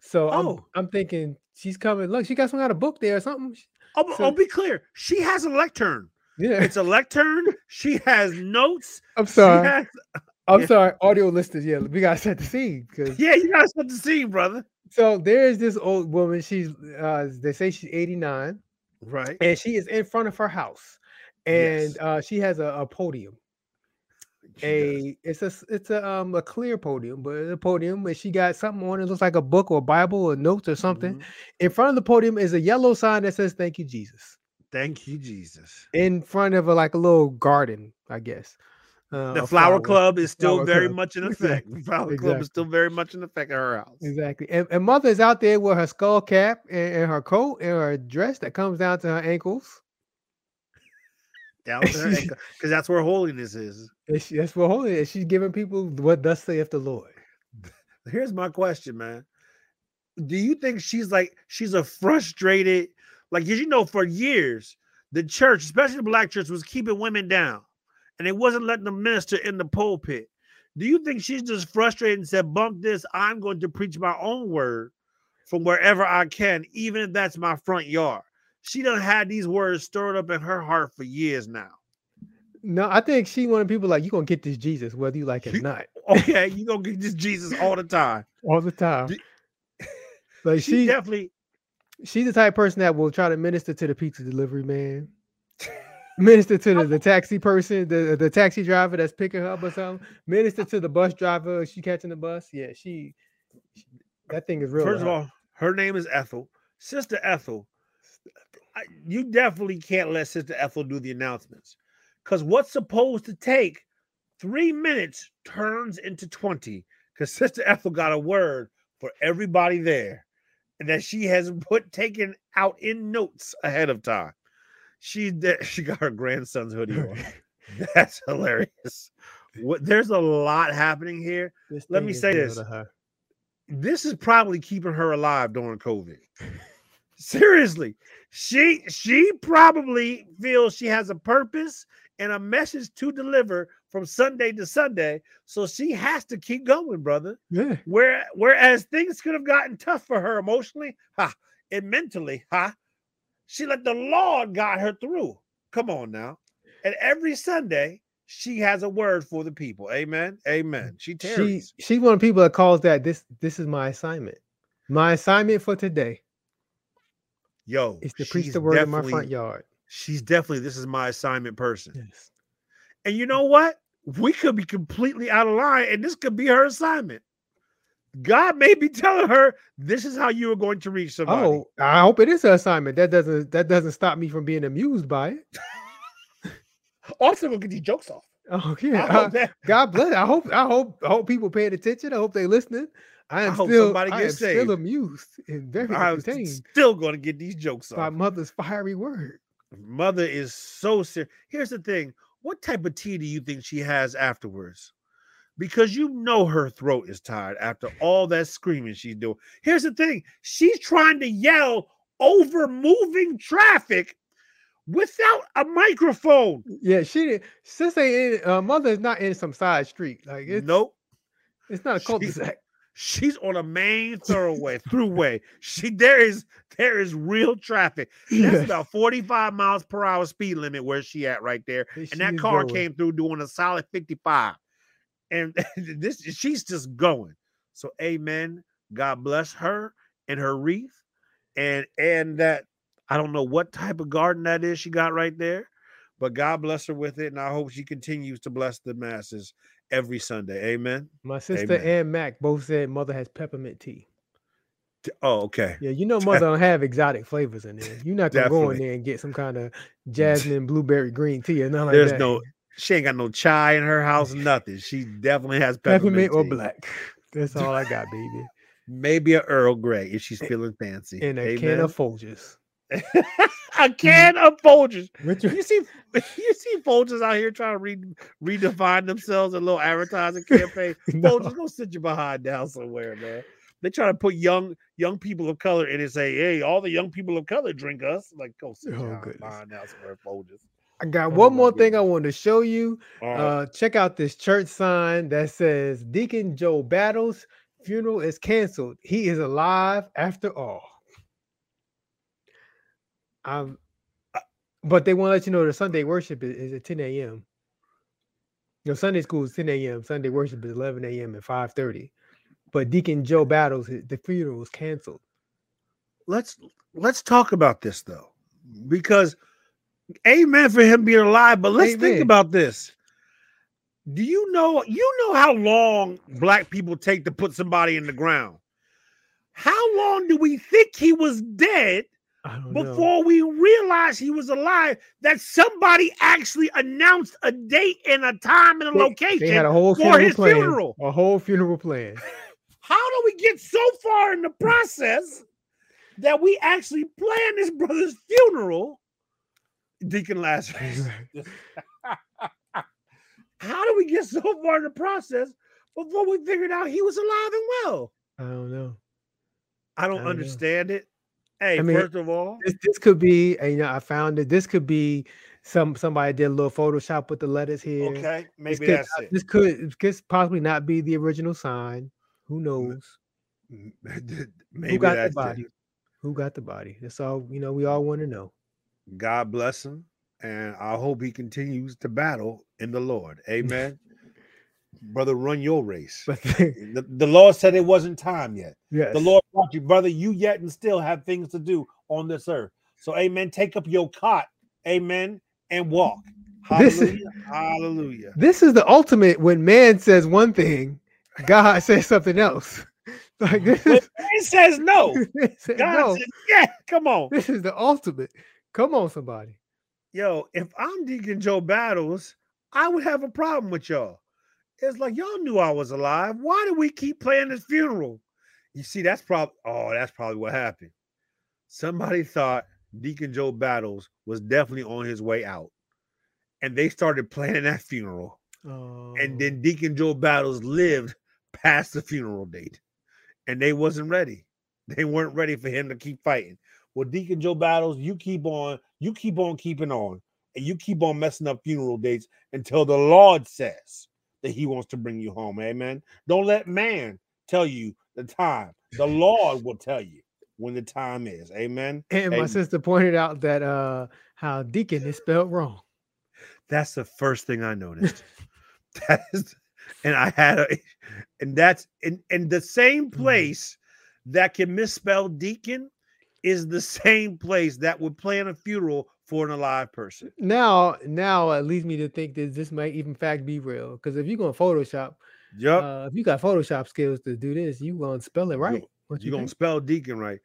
So I'm Oh. I'm thinking she's coming. Look, she got some kind of book there or something. Oh, but- So- oh, be clear. She has a lectern. Yeah. It's a lectern. She has notes. I'm She sorry. has- I'm sorry. Audio listeners. Yeah, we gotta set the scene because yeah, you gotta set the scene, brother. so there's this old woman. She's uh they say she's 89 Right. and she is in front of her house and Yes. uh she has a, a podium. A it's a it's a um a clear podium, but a podium and she got something on it looks like a book or a Bible or notes or something. Mhm. In front of the podium is a yellow sign that says "Thank you, Jesus." Thank you, Jesus. In front of a like a little garden, I guess. Uh, The flower club is still Flower very club. much in effect. Exactly. The flower club is still very much in effect at her house. Exactly. And, and mother is out there with her skull cap and, and her coat and her dress that comes down to her ankles. Down to her because that's where holiness is. She, that's where holiness. is. She's giving people what thus saith the Lord. Here's my question, man. Do you think she's like she's a frustrated, like you know, for years the church, especially the black church, was keeping women down, and it wasn't letting them minister in the pulpit. Do you think she's just frustrated and said, "Bump this! I'm going to preach my own word from wherever I can, even if that's my front yard." She done had these words stirred up in her heart for years now. No, I think she wanted people like you gonna get this Jesus, whether you like it or not, Okay, you gonna get this Jesus all the time. all the time. Like She, she, definitely she's the type of person that will try to minister to the pizza delivery man, minister to the, the taxi person, the the taxi driver that's picking her up or something, minister to the bus driver. if She catching the bus. Yeah, she, she- that thing is real. First of all, her name is Ethel. Sister Ethel, I, you definitely can't let Sister Ethel do the announcements because what's supposed to take three minutes turns into 20 because Sister Ethel got a word for everybody there and that she has put taken out in notes ahead of time. She she got her grandson's hoodie on. That's hilarious. What there's a lot happening here let me say this. this is probably keeping her alive during COVID. Seriously, she she probably feels she has a purpose and a message to deliver from Sunday to Sunday, so she has to keep going, brother. Yeah, Where whereas things could have gotten tough for her emotionally, ha, and mentally, ha, she let the Lord guide her through. Come on now, and every Sunday she has a word for the people. Amen. Amen. She she tarries. she's one of the people that calls that this this is my assignment. My assignment for today Yo, to preach she's the word in my front yard. She's definitely this is my assignment person. Yes. And you know what? We could be completely out of line, and this could be her assignment. God may be telling her this is how you are going to reach somebody. Oh, I hope it is her assignment. That doesn't that doesn't stop me from being amused by it. Also, gonna get these jokes off. Oh I yeah. uh, that- God bless. I hope I hope I hope people paying attention. I hope they listening. I am hope still somebody I am gets saved. still amused and very I'm entertained still gonna get these jokes by off. mother's fiery word. Mother is so serious. Here's the thing: what type of tea do you think she has afterwards? Because you know her throat is tired after all that screaming she's doing. Here's the thing: she's trying to yell over moving traffic without a microphone. Yeah, she did. Sis ain't in, uh, mother is not in some side street. Like it's nope. it's not a cul-de-sac. She's on a main thoroughway, throughway. She there is there is real traffic. That's about 45 miles per hour speed limit where she at right there. she and that car going. came through doing a solid 55 and this she's just going so amen god bless her and her wreath and and that i don't know what type of garden that is she got right there but god bless her with it and i hope she continues to bless the masses every sunday amen My sister Amen. and Mac both said mother has peppermint tea. Oh okay Yeah, you know mother don't have exotic flavors in there. You're not gonna go in there and get some kind of jasmine blueberry green tea or nothing like there's that. no she ain't got no chai in her house nothing she definitely has peppermint, peppermint or tea. black. That's all I got, baby. maybe a earl gray if she's feeling fancy And a can of Folgers. a can of Folgers. Which You see, you see Folgers out here trying to re- redefine themselves a little advertising campaign. No. Folgers, go sit you behind down somewhere, man. They try to put young young people of color in and say, "Hey, all the young people of color drink us." Like, go sit Oh, behind down somewhere, Folgers. I got Oh one more thing I want to show you. Right. Uh, check out this church sign that says Deacon Joe Battles funeral is canceled. He is alive after all. I'm uh, But they want to let you know the Sunday worship is, is at 10 a.m. You know, Sunday school is 10 a.m. Sunday worship is 11 a.m. and 5:30. But Deacon Joe Battles, the funeral was canceled. let's let's talk about this though, because amen for him being alive. But let's think about this. Do you know you know how long black people take to put somebody in the ground? How long do we think he was dead Don't know. before we realized he was alive? That somebody actually announced a date and a time and a They- location. They had a whole for his plan. funeral. A whole funeral plan. How do we get so far in the process that we actually plan this brother's funeral? Deacon Lazarus. How do we get so far in the process before we figured out he was alive and well? I don't know. I don't I don't know. understand it. Hey, I mean, first of all, This, this could be, you know, I found it. This could be some somebody did a little Photoshop with the letters here. okay, This maybe could, that's it. This could could possibly not be the original sign. Who knows? maybe Who got the body? it. Who got the body? That's all you know. We all want to know. God bless him, and I hope he continues to battle in the Lord. Amen. Brother, run your race. But The, the Lord said it wasn't time yet. yes, The Lord brought you, brother. You yet and still have things to do on this earth. So, amen. Take up your cot, amen, and walk. This is- Hallelujah. Hallelujah. this is the ultimate when man says one thing, God says something else. Like this is, man says no, is- God no, says, yeah, come on. this is the ultimate. Come on, somebody. Yo, if I'm Deacon Joe Battles, I would have a problem with y'all. It's like y'all knew I was alive. Why do we keep playing this funeral? You see, that's probably oh, that's probably what happened. Somebody thought Deacon Joe Battles was definitely on his way out. And they started planning that funeral. Oh, And then Deacon Joe Battles lived past the funeral date. And they wasn't ready. They weren't ready for him to keep fighting. Well, Deacon Joe Battles, you keep on, you keep on keeping on, and you keep on messing up funeral dates until the Lord says that He wants to bring you home. Amen. Don't let man tell you the time. The Lord will tell you when the time is. Amen. and my sister pointed out that uh how deacon is spelled wrong. That's the first thing I noticed. that is, and I had a, and that's in in the same Mm-hmm. place that can misspell deacon is the same place that would plan a funeral for an alive person. Now, now it leads me to think that this might even fact be real. Because if you're going to Photoshop, Yep. uh, if you got Photoshop skills to do this, you gonna spell it right. You're gonna spell deacon right.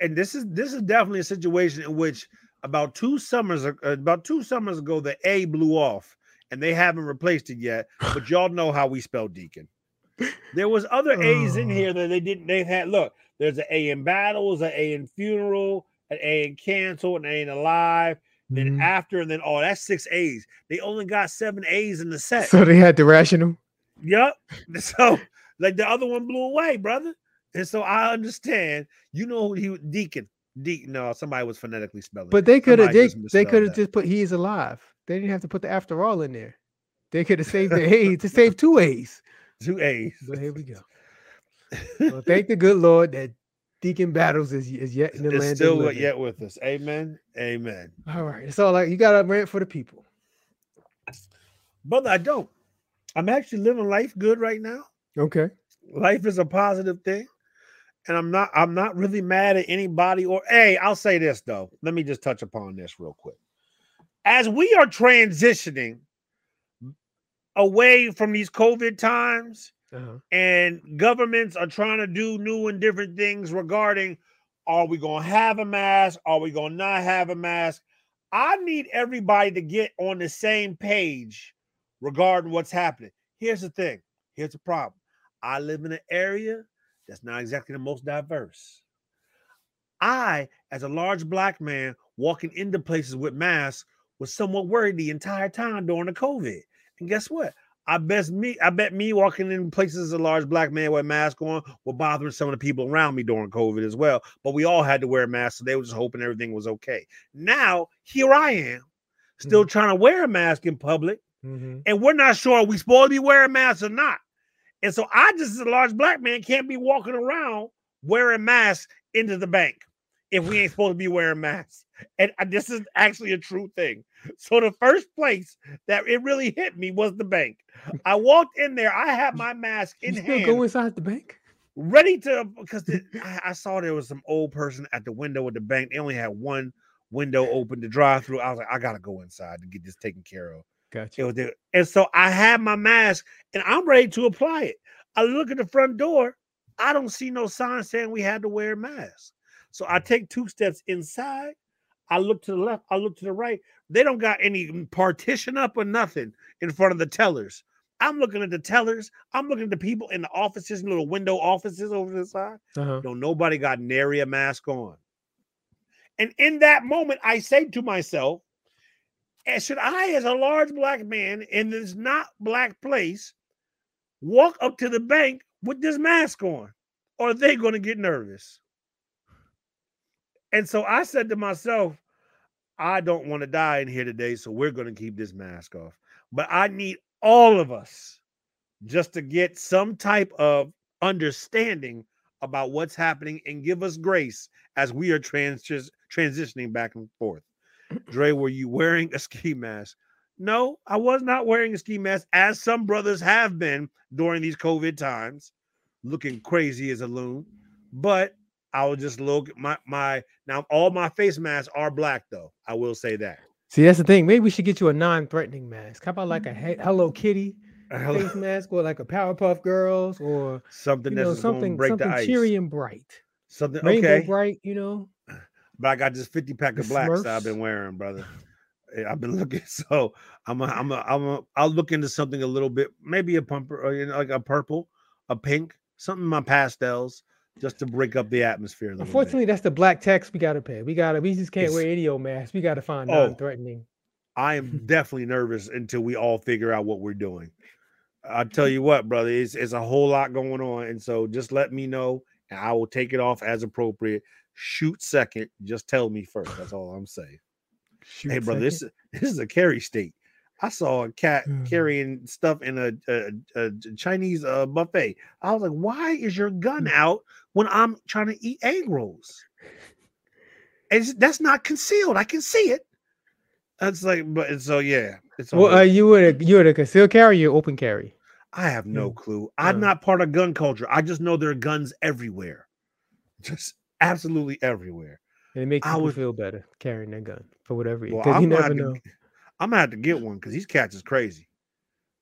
And this is this is definitely a situation in which about two summers uh, about two summers ago the A blew off and they haven't replaced it yet. But y'all know how we spell deacon. There was other A's in Oh. here that they didn't. They had look. There's an A in battles, an A in funeral, an A in cancel, an A in alive. Then Mhm. after, and then oh, that's six A's. They only got seven A's in the set. So they had the rational. Yep. So like the other one blew away, brother. And so I understand. You know who he was Deacon. Deacon. No, somebody was phonetically spelling. But they could have they, just they could have just put he's alive. They didn't have to put the after all in there. They could have saved the A to save two A's. two A's. But here we go. Well, thank the good Lord that Deacon Battles is, is yet in the It's land. still yet with us. Amen. Amen. All right. So like you got a rant for the people. Brother, I don't. I'm actually living life good right now. Okay. Life is a positive thing. And I'm not I'm not really mad at anybody or hey, I'll say this though. Let me just touch upon this real quick. As we are transitioning away from these COVID times Uh-huh. and governments are trying to do new and different things regarding are we going to have a mask? Are we going to not have a mask? I need everybody to get on the same page regarding what's happening. Here's the thing here's the problem. I live in an area that's not exactly the most diverse. I, as a large black man walking into places with masks, was somewhat worried the entire time during the COVID. And guess what? I bet me, I bet me walking in places as a large black man with a mask on were bothering some of the people around me during COVID as well. But we all had to wear masks, so they were just hoping everything was okay. Now here I am, still trying to wear a mask in public, Mhm. and we're not sure are we supposed to be wearing masks or not. And so I just, as a large black man, can't be walking around wearing masks into the bank, if we ain't supposed to be wearing masks. And uh, this is actually a true thing. So the first place that it really hit me was the bank. I walked in there. I had my mask in You hand, go inside the bank? ready to because the- I, I saw there was some old person at the window at the bank. They only had one window open to drive through. I was like, I gotta go inside to get this taken care of. It Gotcha. was there. And so I had my mask and I'm ready to apply it. I look at the front door. I don't see no sign saying we had to wear masks. So I mm. take two steps inside. I look to the left. I look to the right. They don't got any partition up or nothing in front of the tellers. I'm looking at the tellers. I'm looking at the people in the offices, little window offices over the side. Uh-huh. No, nobody got nary a mask on. And in that moment, I say to myself, "Eh, should I, as a large black man in this not black place, walk up to the bank with this mask on? Or are they going to get nervous? And so I said to myself, I don't want to die in here today, so we're going to keep this mask off. But I need all of us just to get some type of understanding about what's happening and give us grace as we are trans- transitioning back and forth. Dre, were you wearing a ski mask? No, I was not wearing a ski mask, as some brothers have been during these COVID times, looking crazy as a loon. But I will just look my my now all my face masks are black though. I will say that. See, that's the thing. Maybe we should get you a non-threatening mask. How about like a he- Hello Kitty face mask, or like a Powerpuff Girls, or something you that's know gonna something break the something ice. cheery and bright, Something rainbow okay. bright. You know, But I got this 50 pack The of blacks that I've been wearing, brother. Eh, I've been looking, so I'm a, I'm a, I'm a, I'll look into something a little bit, maybe a pumper, or you know, like a purple, a pink, something in my pastels, just to break up the atmosphere. Little bit. unfortunately, that's the black tax we gotta pay. We gotta. We just can't It's- wear any old mask. We gotta find Oh. non-threatening. I am definitely nervous until we all figure out what we're doing. I tell you what, brother, it's, it's a whole lot going on, and so just let me know, and I will take it off as appropriate. Shoot second, just tell me first. That's all I'm saying. Shoot hey, brother, this second. is this is a carry state. I saw a cat Mm. carrying stuff in a, a, a Chinese uh, buffet. I was like, "Why is your gun Mm. out when I'm trying to eat egg rolls?" And that's not concealed. I can see it. That's like, but so yeah, it's. Well, uh, you would a you would a concealed carry or open carry? I have no mm, clue. I'm uh. not part of gun culture. I just know there are guns everywhere, just absolutely everywhere. And it makes I people would- feel better carrying their gun for whatever. Well, you I'm never know. to, I'm gonna have to get one because these cats is crazy.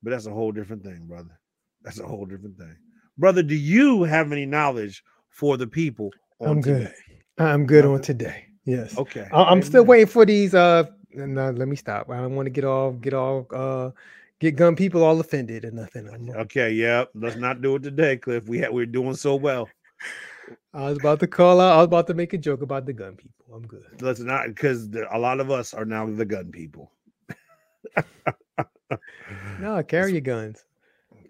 But that's a whole different thing, brother. That's a whole different thing, brother. Do you have any knowledge for the people? on I'm good. today? I'm good on today. Yes. Okay, I- I'm still waiting for these. Uh, no, let me stop. I don't want to get all get all uh get gun people all offended or nothing. I'm, Okay, yeah. Let's not do it today, Cliff. We ha- we're doing so well. I was about to call out. I was about to make a joke about the gun people. I'm good. Let's not because a lot of us are now the gun people. No, carry your guns.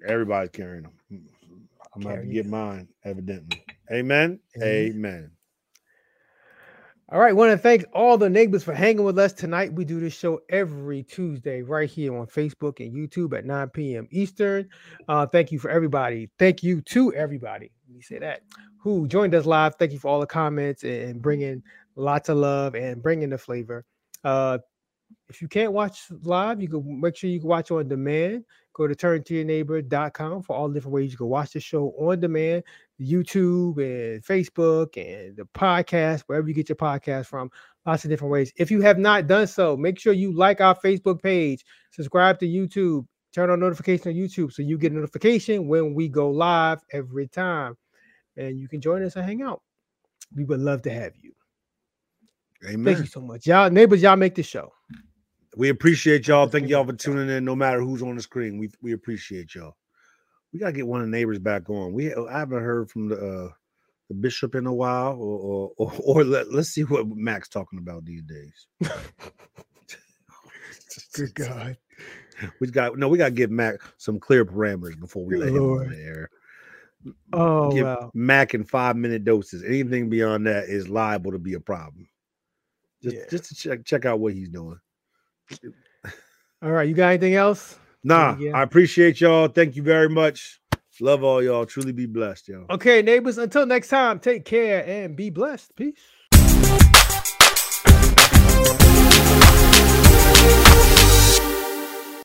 Everybody's carrying them. I'm gonna have to get mine, evidently. Amen. Amen. Amen. All right, want to thank all the neighbors for hanging with us tonight. We do this show every Tuesday right here on Facebook and YouTube at 9 p.m. Eastern. Uh, thank you for everybody. Thank you to everybody. Let me say that who joined us live. Thank you for all the comments and bringing lots of love and bringing the flavor. Uh, if you can't watch live, you can make sure you can watch on demand. Go to turntoyourneighbor.com for all the different ways you can watch the show on demand. YouTube and Facebook and the podcast, wherever you get your podcast from. Lots of different ways. If you have not done so, make sure you like our Facebook page, subscribe to YouTube, turn on notification on YouTube so you get a notification when we go live every time. And you can join us and hang out. We would love to have you. Amen. Thank you so much. Y'all, neighbors, y'all make the show. We appreciate y'all. Thank y'all for tuning in. No matter who's on the screen, we we appreciate y'all. We gotta get one of the neighbors back on. We I haven't heard from the uh, the bishop in a while, or or, or, or let, let's see what Mac's talking about these days. Good God. We got no. We gotta give Mac some clear parameters before we Good let him on Lord. the air. Oh, give wow. Mac in five minute doses. Anything beyond that is liable to be a problem. Just Yeah. just to check check out what he's doing. All right, you got anything else? Nah, I appreciate y'all. Thank you very much. Love all y'all. Truly be blessed, y'all. Okay, neighbors, until next time, take care and be blessed. Peace.